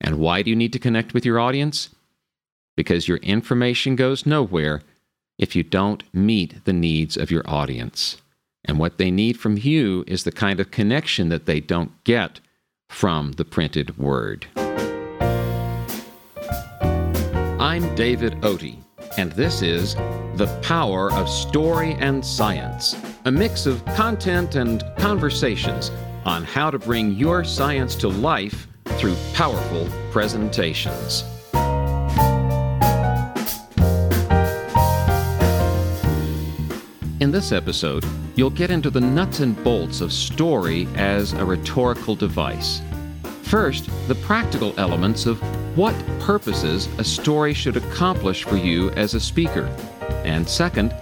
And why do you need to connect with your audience? Because your information goes nowhere if you don't meet the needs of your audience. And what they need from you is the kind of connection that they don't get from the printed word. I'm David Otey, and this is The Power of Story and Science, a mix of content and conversations on how to bring your science to life through powerful presentations. In this episode, you'll get into the nuts and bolts of story as a rhetorical device. First, the practical elements of what purposes a story should accomplish for you as a speaker. And second,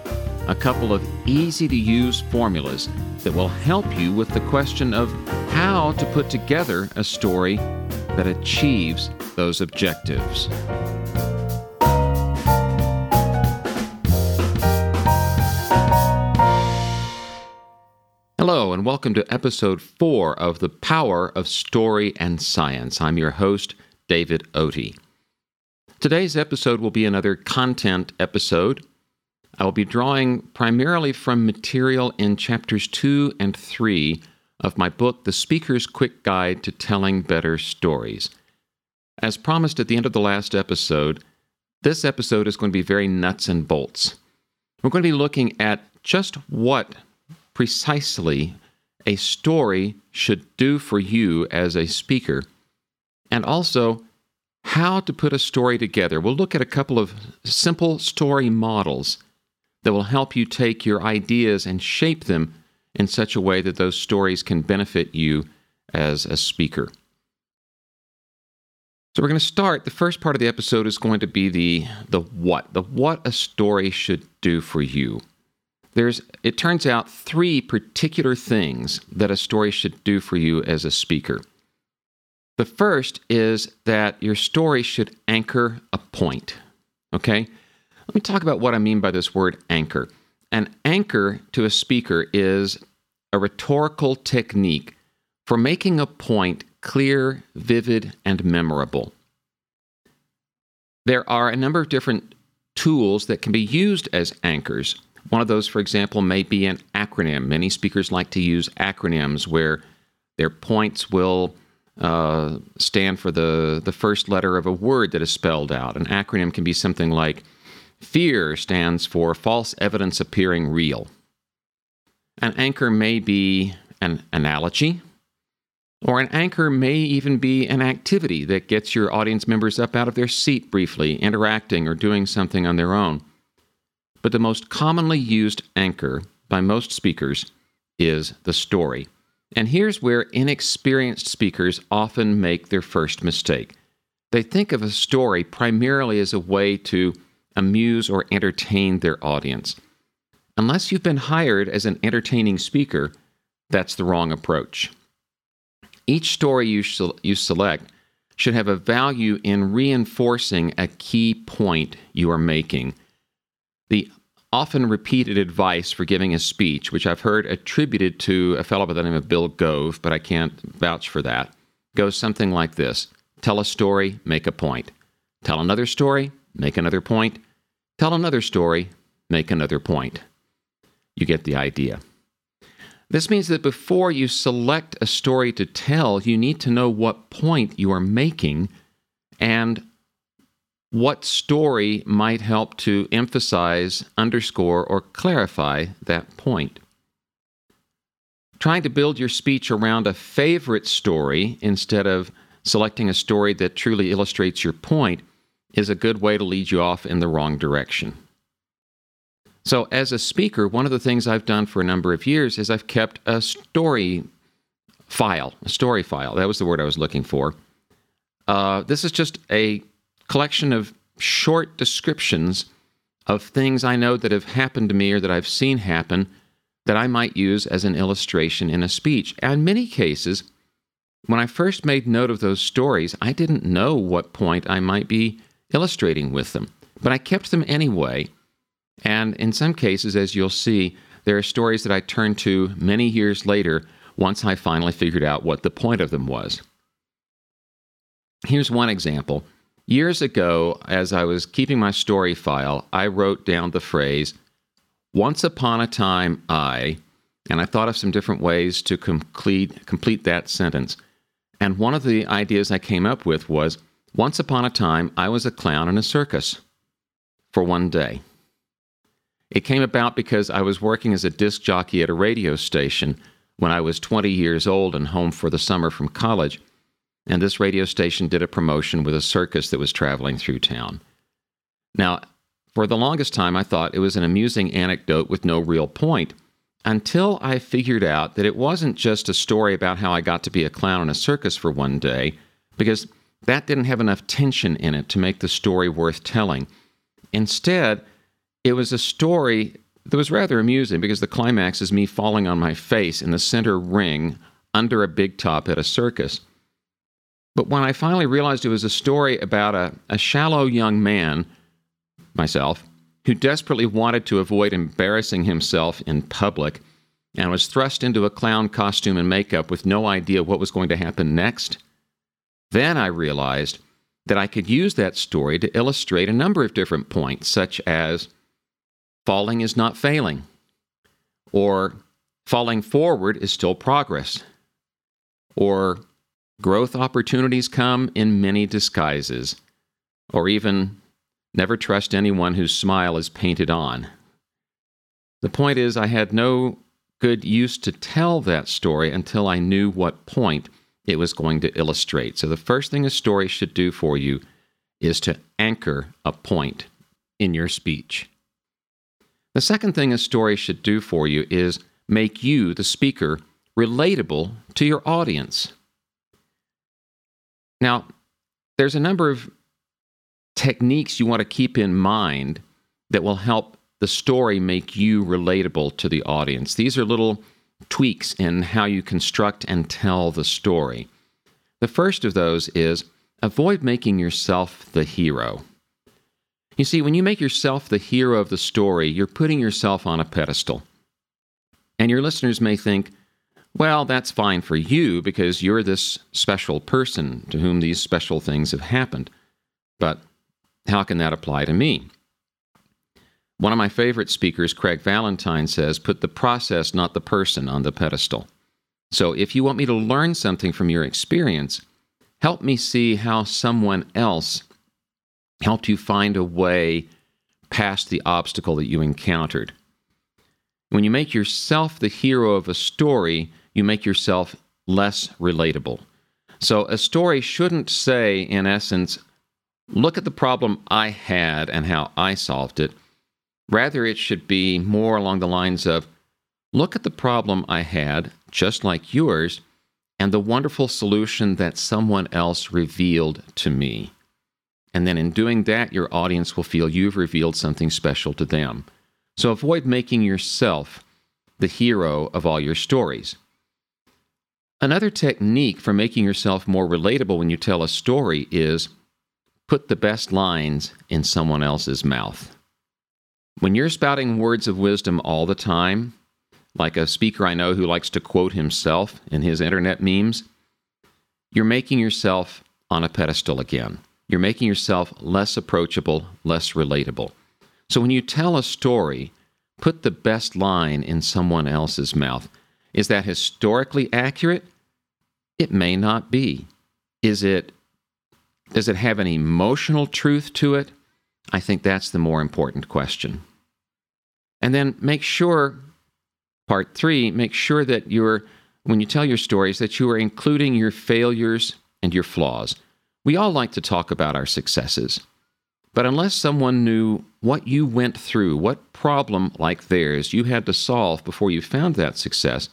a couple of easy to use formulas that will help you with the question of how to put together a story that achieves those objectives. Hello, and welcome to episode four of The Power of Story and Science. I'm your host, David Otey. Today's episode will be another content episode. I will be drawing primarily from material in chapters two and three of my book, The Speaker's Quick Guide to Telling Better Stories. As promised at the end of the last episode, this episode is going to be very nuts and bolts. We're going to be looking at just what precisely a story should do for you as a speaker, and also how to put a story together. We'll look at a couple of simple story models that will help you take your ideas and shape them in such a way that those stories can benefit you as a speaker. So we're going to start. The first part of the episode is going to be the the what, the what a story should do for you. There's, it turns out, three particular things that a story should do for you as a speaker. The first is that your story should anchor a point. Okay? Let me talk about what I mean by this word anchor. An anchor to a speaker is a rhetorical technique for making a point clear, vivid, and memorable. There are a number of different tools that can be used as anchors. One of those, for example, may be an acronym. Many speakers like to use acronyms where their points will uh, stand for the, the first letter of a word that is spelled out. An acronym can be something like FEAR stands for false evidence appearing real. An anchor may be an analogy, or an anchor may even be an activity that gets your audience members up out of their seat briefly, interacting or doing something on their own but the most commonly used anchor by most speakers is the story. And here's where inexperienced speakers often make their first mistake. They think of a story primarily as a way to amuse or entertain their audience. Unless you've been hired as an entertaining speaker, that's the wrong approach. Each story you, you select should have a value in reinforcing a key point you are making the often repeated advice for giving a speech, which I've heard attributed to a fellow by the name of Bill Gove, but I can't vouch for that, goes something like this Tell a story, make a point. Tell another story, make another point. Tell another story, make another point. You get the idea. This means that before you select a story to tell, you need to know what point you are making and what story might help to emphasize, underscore, or clarify that point. Trying to build your speech around a favorite story instead of selecting a story that truly illustrates your point is a good way to lead you off in the wrong direction. So, as a speaker, one of the things I've done for a number of years is I've kept a story file, a story file. That was the word I was looking for. Uh, this is just a collection of short descriptions of things I know that have happened to me or that I've seen happen that I might use as an illustration in a speech. And in many cases, when I first made note of those stories, I didn't know what point I might be illustrating with them, but I kept them anyway. And in some cases, as you'll see, there are stories that I turn to many years later once I finally figured out what the point of them was. Here's one example. Years ago, as I was keeping my story file, I wrote down the phrase, Once upon a time, I, and I thought of some different ways to complete, complete that sentence. And one of the ideas I came up with was, Once upon a time, I was a clown in a circus for one day. It came about because I was working as a disc jockey at a radio station when I was 20 years old and home for the summer from college. And this radio station did a promotion with a circus that was traveling through town. Now, for the longest time, I thought it was an amusing anecdote with no real point until I figured out that it wasn't just a story about how I got to be a clown in a circus for one day, because that didn't have enough tension in it to make the story worth telling. Instead, it was a story that was rather amusing because the climax is me falling on my face in the center ring under a big top at a circus. But when I finally realized it was a story about a, a shallow young man, myself, who desperately wanted to avoid embarrassing himself in public and was thrust into a clown costume and makeup with no idea what was going to happen next, then I realized that I could use that story to illustrate a number of different points, such as falling is not failing, or falling forward is still progress, or growth opportunities come in many disguises, or even never trust anyone whose smile is painted on. The point is, I had no good use to tell that story until I knew what point it was going to illustrate. So, the first thing a story should do for you is to anchor a point in your speech. The second thing a story should do for you is make you, the speaker, relatable to your audience. Now, there's a number of techniques you want to keep in mind that will help the story make you relatable to the audience. These are little tweaks in how you construct and tell the story. The first of those is avoid making yourself the hero. You see, when you make yourself the hero of the story, you're putting yourself on a pedestal. And your listeners may think, well, that's fine for you because you're this special person to whom these special things have happened. But how can that apply to me? One of my favorite speakers, Craig Valentine, says, put the process, not the person, on the pedestal. So if you want me to learn something from your experience, help me see how someone else helped you find a way past the obstacle that you encountered. When you make yourself the hero of a story, you make yourself less relatable. So a story shouldn't say, in essence, look at the problem I had and how I solved it. Rather, it should be more along the lines of look at the problem I had, just like yours, and the wonderful solution that someone else revealed to me. And then in doing that, your audience will feel you've revealed something special to them. So avoid making yourself the hero of all your stories. Another technique for making yourself more relatable when you tell a story is put the best lines in someone else's mouth. When you're spouting words of wisdom all the time, like a speaker I know who likes to quote himself in his internet memes, you're making yourself on a pedestal again. You're making yourself less approachable, less relatable. So when you tell a story, put the best line in someone else's mouth. Is that historically accurate? It may not be. Is it does it have an emotional truth to it? I think that's the more important question. And then make sure, part three, make sure that you're, when you tell your stories, that you are including your failures and your flaws. We all like to talk about our successes. But unless someone knew what you went through, what problem like theirs you had to solve before you found that success,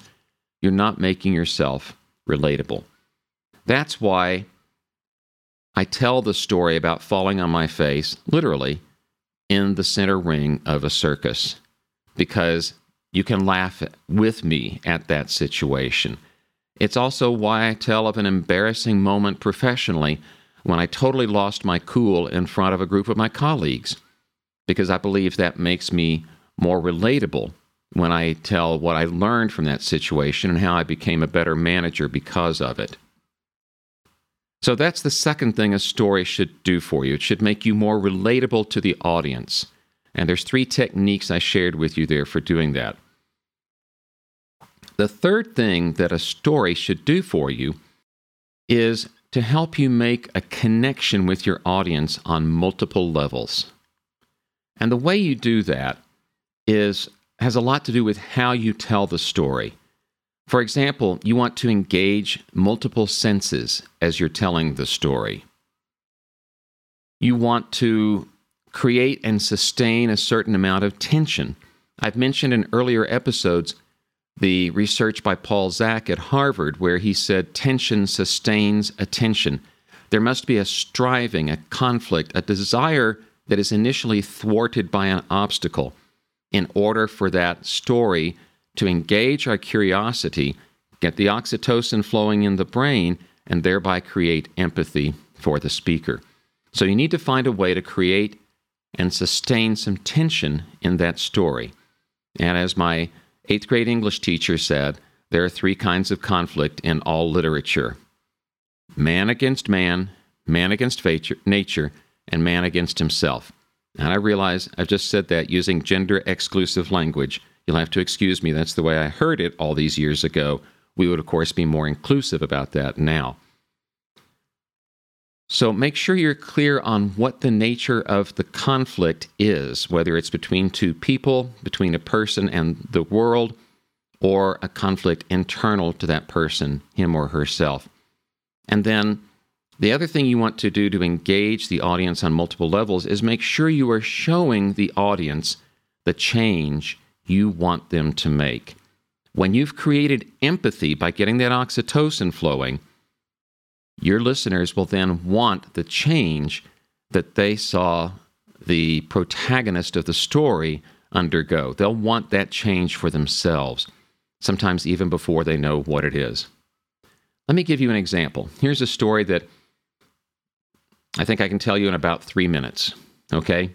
you're not making yourself relatable. That's why I tell the story about falling on my face, literally, in the center ring of a circus, because you can laugh with me at that situation. It's also why I tell of an embarrassing moment professionally when I totally lost my cool in front of a group of my colleagues, because I believe that makes me more relatable when I tell what I learned from that situation and how I became a better manager because of it. So that's the second thing a story should do for you. It should make you more relatable to the audience. And there's three techniques I shared with you there for doing that. The third thing that a story should do for you is to help you make a connection with your audience on multiple levels. And the way you do that is has a lot to do with how you tell the story. For example, you want to engage multiple senses as you're telling the story. You want to create and sustain a certain amount of tension. I've mentioned in earlier episodes the research by Paul Zak at Harvard, where he said tension sustains attention. There must be a striving, a conflict, a desire that is initially thwarted by an obstacle in order for that story to engage our curiosity, get the oxytocin flowing in the brain, and thereby create empathy for the speaker. So you need to find a way to create and sustain some tension in that story. And as my eighth grade English teacher said, there are three kinds of conflict in all literature man against man, man against nature, and man against himself. And I realize I've just said that using gender exclusive language. You'll have to excuse me, that's the way I heard it all these years ago. We would, of course, be more inclusive about that now. So make sure you're clear on what the nature of the conflict is, whether it's between two people, between a person and the world, or a conflict internal to that person, him or herself. And then the other thing you want to do to engage the audience on multiple levels is make sure you are showing the audience the change you want them to make. When you've created empathy by getting that oxytocin flowing, your listeners will then want the change that they saw the protagonist of the story undergo. They'll want that change for themselves, sometimes even before they know what it is. Let me give you an example. Here's a story that I think I can tell you in about three minutes. Okay?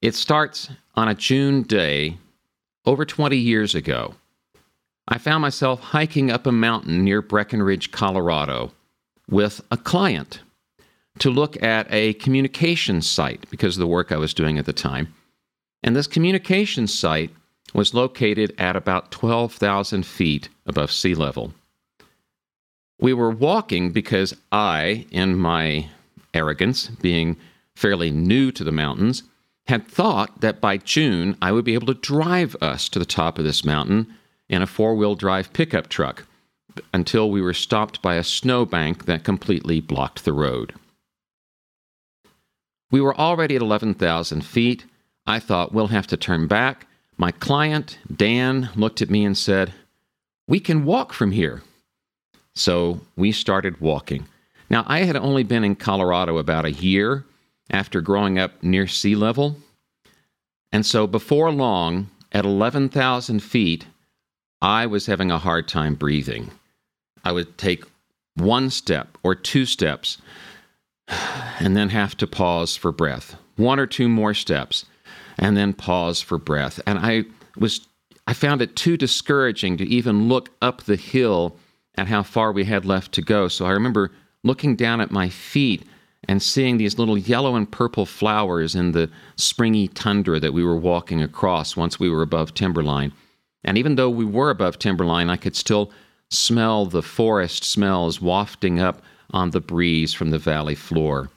It starts on a June day over 20 years ago. I found myself hiking up a mountain near Breckenridge, Colorado with a client to look at a communication site because of the work I was doing at the time. And this communication site was located at about 12,000 feet above sea level. We were walking because I, in my arrogance, being fairly new to the mountains, had thought that by June I would be able to drive us to the top of this mountain in a four wheel drive pickup truck until we were stopped by a snowbank that completely blocked the road. We were already at 11,000 feet. I thought we'll have to turn back. My client, Dan, looked at me and said, We can walk from here. So we started walking. Now, I had only been in Colorado about a year after growing up near sea level. And so before long, at 11,000 feet, I was having a hard time breathing. I would take one step or two steps and then have to pause for breath. One or two more steps and then pause for breath. And I was I found it too discouraging to even look up the hill at how far we had left to go. So I remember looking down at my feet and seeing these little yellow and purple flowers in the springy tundra that we were walking across once we were above timberline. And even though we were above timberline, I could still smell the forest smells wafting up on the breeze from the valley floor.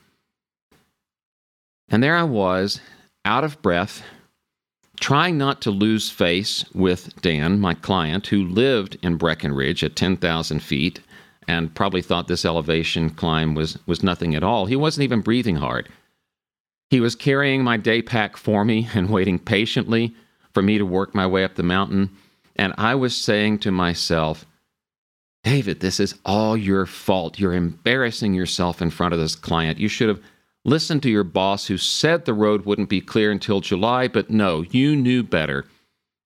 And there I was, out of breath, trying not to lose face with Dan, my client, who lived in Breckenridge at 10,000 feet and probably thought this elevation climb was, was nothing at all. He wasn't even breathing hard. He was carrying my day pack for me and waiting patiently for me to work my way up the mountain. And I was saying to myself, David, this is all your fault. You're embarrassing yourself in front of this client. You should have listened to your boss who said the road wouldn't be clear until July, but no, you knew better.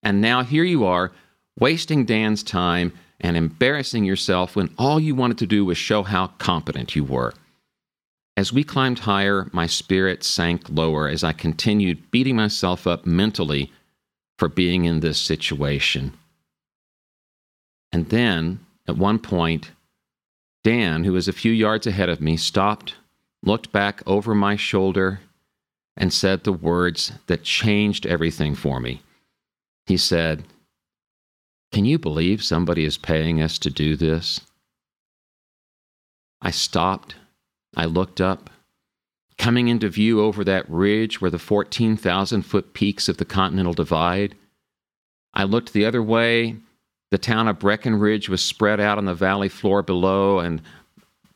And now here you are, wasting Dan's time and embarrassing yourself when all you wanted to do was show how competent you were. As we climbed higher, my spirit sank lower as I continued beating myself up mentally for being in this situation. And then at one point, Dan, who was a few yards ahead of me, stopped, looked back over my shoulder, and said the words that changed everything for me. He said, Can you believe somebody is paying us to do this? I stopped. I looked up. Coming into view over that ridge were the 14,000 foot peaks of the Continental Divide. I looked the other way. The town of Breckenridge was spread out on the valley floor below, and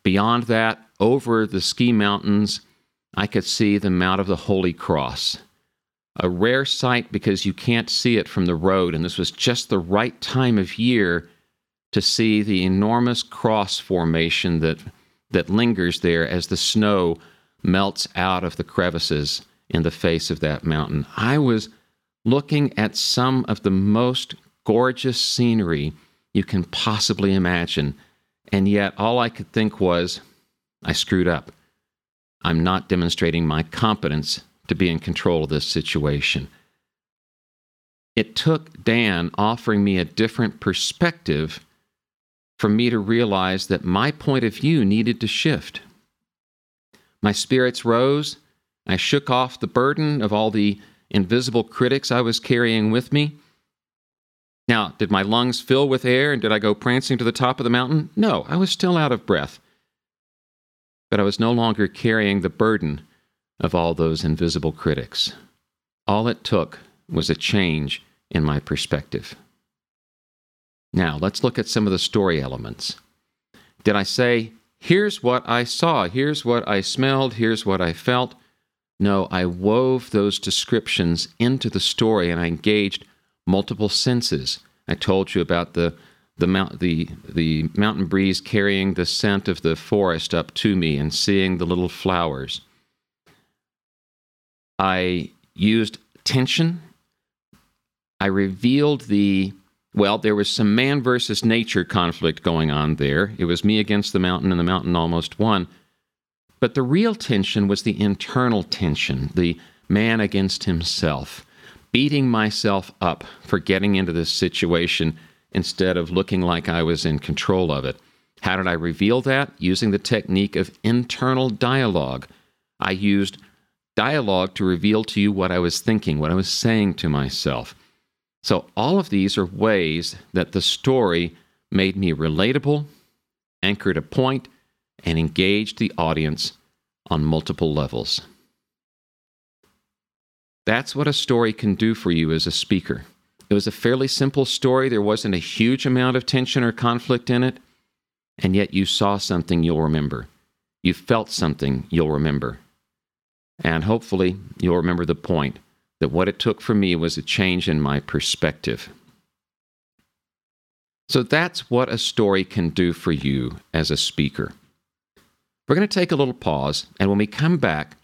beyond that, over the ski mountains, I could see the Mount of the Holy Cross. A rare sight because you can't see it from the road, and this was just the right time of year to see the enormous cross formation that, that lingers there as the snow melts out of the crevices in the face of that mountain. I was looking at some of the most gorgeous scenery you can possibly imagine, and yet all I could think was, I screwed up. I'm not demonstrating my competence to be in control of this situation. It took Dan offering me a different perspective for me to realize that my point of view needed to shift. My spirits rose. I shook off the burden of all the invisible critics I was carrying with me. Now, did my lungs fill with air and did I go prancing to the top of the mountain? No, I was still out of breath but I was no longer carrying the burden of all those invisible critics. All it took was a change in my perspective. Now, let's look at some of the story elements. Did I say, here's what I saw, here's what I smelled, here's what I felt? No, I wove those descriptions into the story and I engaged multiple senses. I told you about the the mount the the mountain breeze carrying the scent of the forest up to me and seeing the little flowers. I used tension. I revealed the well, there was some man versus nature conflict going on there. It was me against the mountain, and the mountain almost won. But the real tension was the internal tension, the man against himself, beating myself up for getting into this situation instead of looking like I was in control of it. How did I reveal that? Using the technique of internal dialogue. I used dialogue to reveal to you what I was thinking, what I was saying to myself. So, all of these are ways that the story made me relatable, anchored a point, and engaged the audience on multiple levels. That's what a story can do for you as a speaker. It was a fairly simple story. There wasn't a huge amount of tension or conflict in it. And yet you saw something you'll remember. You felt something you'll remember. And hopefully you'll remember the point that what it took for me was a change in my perspective. So that's what a story can do for you as a speaker. We're going to take a little pause, and when we come back,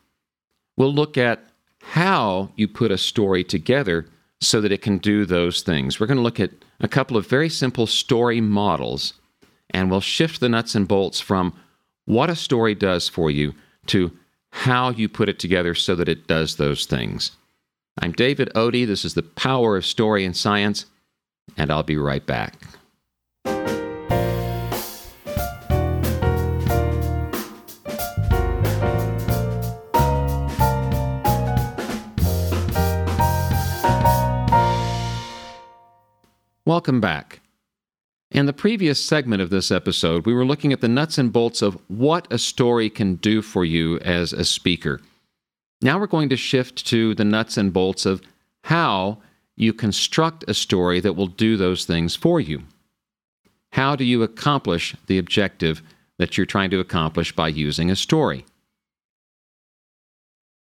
we'll look at how you put a story together so that it can do those things. We're going to look at a couple of very simple story models, and we'll shift the nuts and bolts from what a story does for you to how you put it together so that it does those things. I'm David Otey. This is the power of story and science, and I'll be right back. Welcome back. In the previous segment of this episode, we were looking at the nuts and bolts of what a story can do for you as a speaker. Now we're going to shift to the nuts and bolts of how you construct a story that will do those things for you. How do you accomplish the objective that you're trying to accomplish by using a story?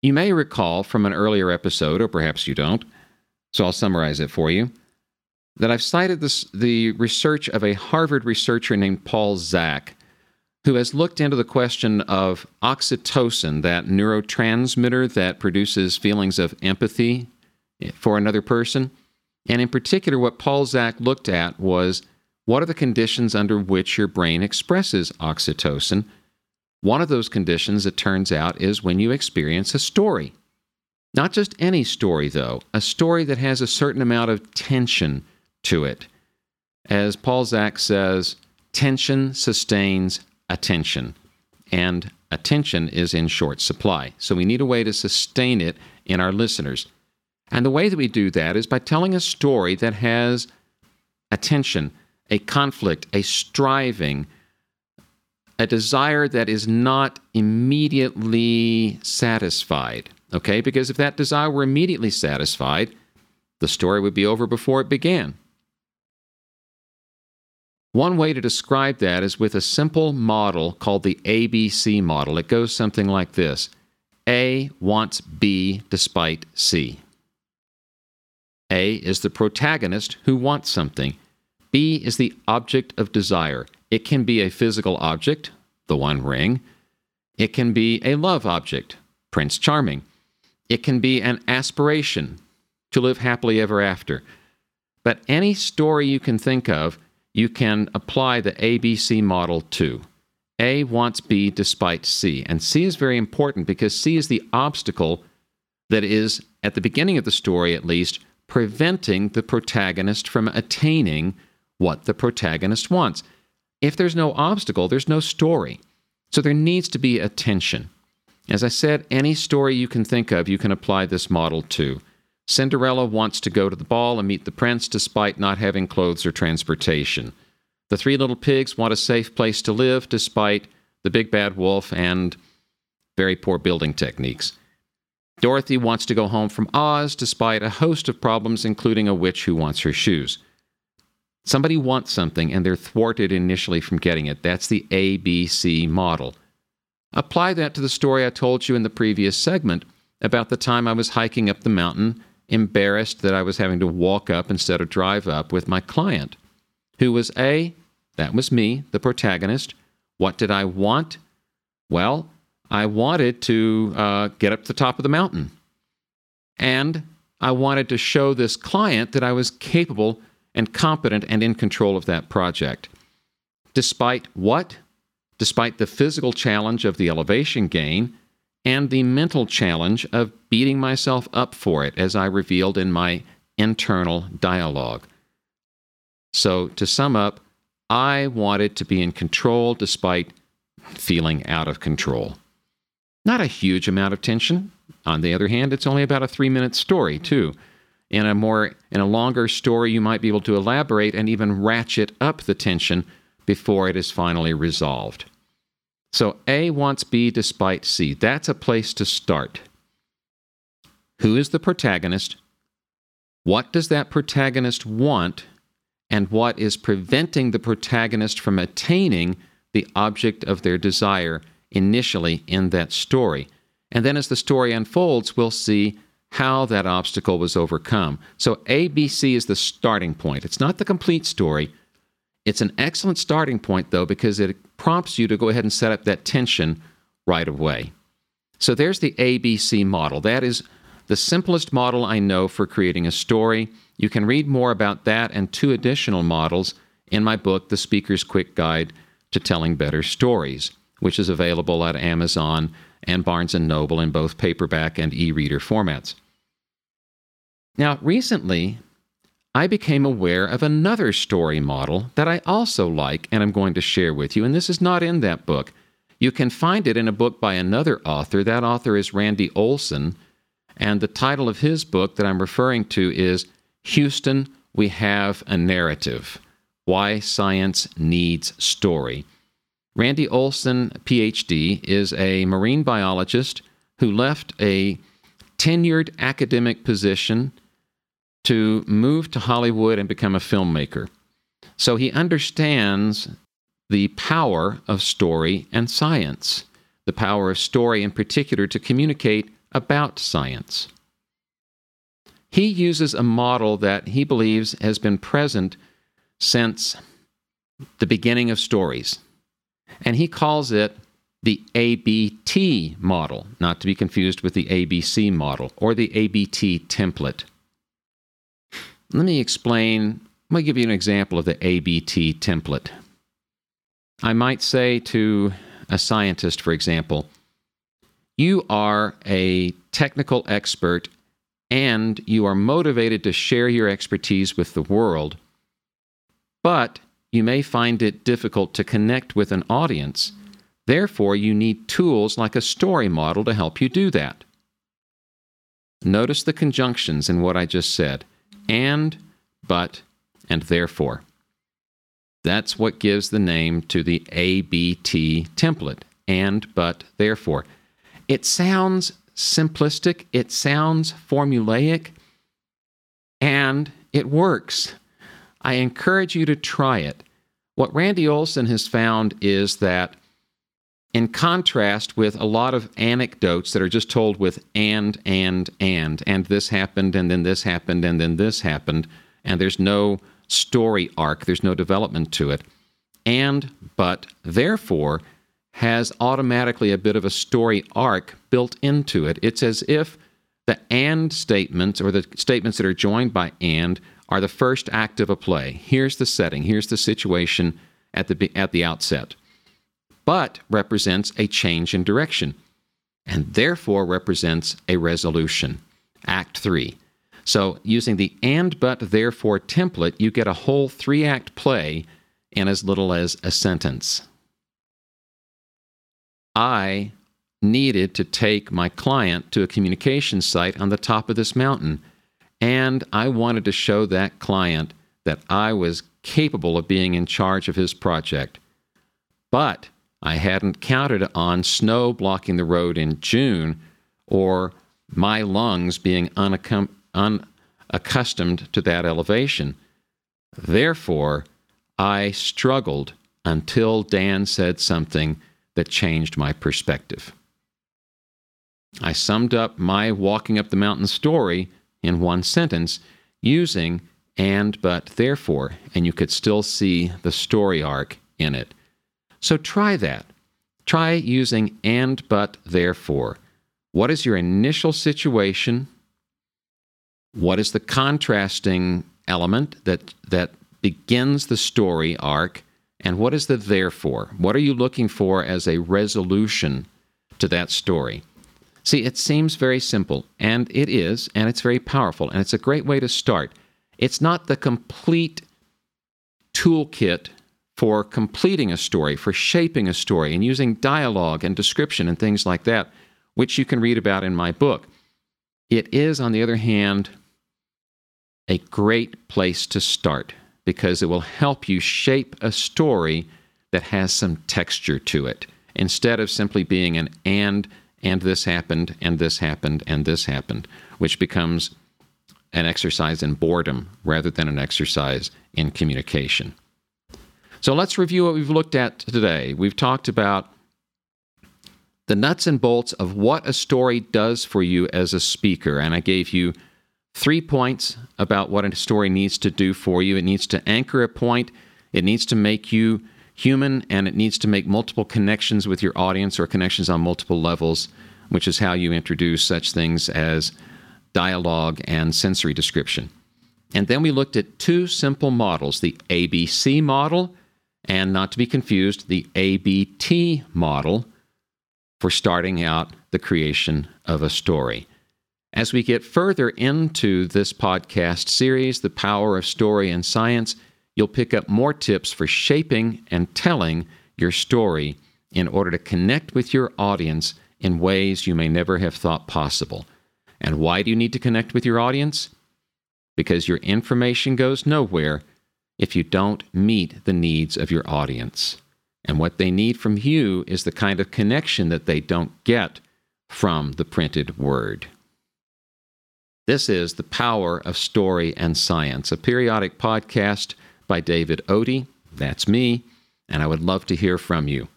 You may recall from an earlier episode, or perhaps you don't, so I'll summarize it for you that I've cited this, the research of a Harvard researcher named Paul Zak, who has looked into the question of oxytocin, that neurotransmitter that produces feelings of empathy for another person. And in particular, what Paul Zak looked at was what are the conditions under which your brain expresses oxytocin? One of those conditions, it turns out, is when you experience a story. Not just any story, though, a story that has a certain amount of tension to it. As Paul Zak says, tension sustains attention. And attention is in short supply. So we need a way to sustain it in our listeners. And the way that we do that is by telling a story that has attention, a conflict, a striving, a desire that is not immediately satisfied. Okay? Because if that desire were immediately satisfied, the story would be over before it began. One way to describe that is with a simple model called the ABC model. It goes something like this A wants B despite C. A is the protagonist who wants something. B is the object of desire. It can be a physical object, the One Ring. It can be a love object, Prince Charming. It can be an aspiration to live happily ever after. But any story you can think of, you can apply the ABC model to. A wants B despite C. And C is very important because C is the obstacle that is, at the beginning of the story at least, preventing the protagonist from attaining what the protagonist wants. If there's no obstacle, there's no story. So there needs to be a tension. As I said, any story you can think of, you can apply this model to. Cinderella wants to go to the ball and meet the prince despite not having clothes or transportation. The three little pigs want a safe place to live despite the big bad wolf and very poor building techniques. Dorothy wants to go home from Oz despite a host of problems, including a witch who wants her shoes. Somebody wants something and they're thwarted initially from getting it. That's the ABC model. Apply that to the story I told you in the previous segment about the time I was hiking up the mountain, embarrassed that I was having to walk up instead of drive up with my client, who was A, that was me, the protagonist. What did I want? Well, I wanted to uh, get up to the top of the mountain. And I wanted to show this client that I was capable and competent and in control of that project. Despite what? Despite the physical challenge of the elevation gain and the mental challenge of beating myself up for it, as I revealed in my internal dialogue. So, to sum up, I wanted to be in control despite feeling out of control. Not a huge amount of tension. On the other hand, it's only about a three minute story, too. In a more in a longer story, you might be able to elaborate and even ratchet up the tension before it is finally resolved. So A wants B despite C. That's a place to start. Who is the protagonist? What does that protagonist want? And what is preventing the protagonist from attaining the object of their desire initially in that story? And then as the story unfolds, we'll see how that obstacle was overcome. So ABC is the starting point. It's not the complete story. It's an excellent starting point, though, because it prompts you to go ahead and set up that tension right away. So there's the ABC model. That is the simplest model I know for creating a story. You can read more about that and two additional models in my book, The Speaker's Quick Guide to Telling Better Stories, which is available at Amazon and Barnes & Noble in both paperback and e-reader formats. Now, recently, I became aware of another story model that I also like and I'm going to share with you, and this is not in that book. You can find it in a book by another author. That author is Randy Olson, and the title of his book that I'm referring to is Houston, We Have a Narrative Why Science Needs Story. Randy Olson, PhD, is a marine biologist who left a tenured academic position to move to Hollywood and become a filmmaker. So he understands the power of story and science, the power of story in particular to communicate about science. He uses a model that he believes has been present since the beginning of stories, and he calls it the ABT model, not to be confused with the ABC model or the ABT template. Let me explain, let me give you an example of the ABT template. I might say to a scientist, for example, you are a technical expert and you are motivated to share your expertise with the world, but you may find it difficult to connect with an audience. Therefore, you need tools like a story model to help you do that. Notice the conjunctions in what I just said and, but, and therefore. That's what gives the name to the ABT template and, but, therefore. It sounds simplistic, it sounds formulaic, and it works. I encourage you to try it. What Randy Olson has found is that, in contrast with a lot of anecdotes that are just told with and, and, and, and this happened, and then this happened, and then this happened, and there's no story arc, there's no development to it. And, but, therefore, has automatically a bit of a story arc built into it. It's as if the and statements or the statements that are joined by and are the first act of a play. Here's the setting, here's the situation at the at the outset. But represents a change in direction and therefore represents a resolution. Act 3. So, using the and but therefore template, you get a whole three act play in as little as a sentence. I needed to take my client to a communication site on the top of this mountain. And I wanted to show that client that I was capable of being in charge of his project. But I hadn't counted on snow blocking the road in June or my lungs being unaccum- unaccustomed to that elevation. Therefore, I struggled until Dan said something that changed my perspective. I summed up my walking up the mountain story in one sentence using and, but, therefore, and you could still see the story arc in it. So try that. Try using and, but, therefore. What is your initial situation? What is the contrasting element that, that begins the story arc? And what is the therefore? What are you looking for as a resolution to that story? See, it seems very simple, and it is, and it's very powerful, and it's a great way to start. It's not the complete toolkit for completing a story, for shaping a story, and using dialogue and description and things like that, which you can read about in my book. It is, on the other hand, a great place to start because it will help you shape a story that has some texture to it instead of simply being an and and this happened, and this happened, and this happened, which becomes an exercise in boredom rather than an exercise in communication. So let's review what we've looked at today. We've talked about the nuts and bolts of what a story does for you as a speaker, and I gave you three points about what a story needs to do for you. It needs to anchor a point, it needs to make you human and it needs to make multiple connections with your audience or connections on multiple levels, which is how you introduce such things as dialogue and sensory description. And then we looked at two simple models the ABC model, and not to be confused, the ABT model for starting out the creation of a story. As we get further into this podcast series, The Power of Story and Science, you'll pick up more tips for shaping and telling your story in order to connect with your audience in ways you may never have thought possible. And why do you need to connect with your audience? Because your information goes nowhere if you don't meet the needs of your audience. And what they need from you is the kind of connection that they don't get from the printed word. This is The Power of Story and Science, a periodic podcast by David Otey. That's me, and I would love to hear from you.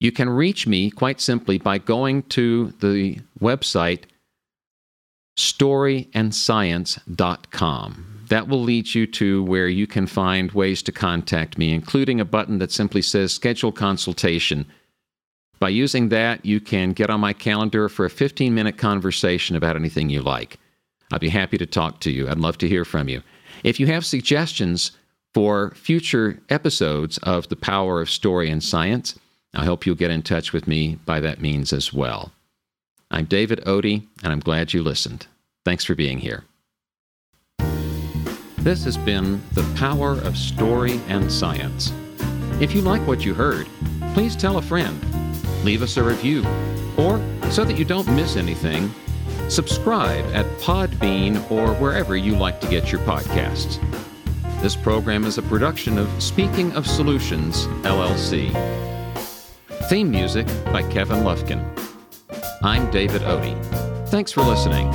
You can reach me quite simply by going to the website storyandscience.com. That will lead you to where you can find ways to contact me, including a button that simply says schedule consultation. By using that, you can get on my calendar for a 15 minute conversation about anything you like. I'd be happy to talk to you. I'd love to hear from you. If you have suggestions for future episodes of The Power of Story and Science. I hope you'll get in touch with me by that means as well. I'm David Otey, and I'm glad you listened. Thanks for being here. This has been The Power of Story and Science. If you like what you heard, please tell a friend, leave us a review, or so that you don't miss anything, subscribe at Podbean or wherever you like to get your podcasts. This program is a production of Speaking of Solutions, LLC. Theme music by Kevin Lufkin. I'm David Otey. Thanks for listening.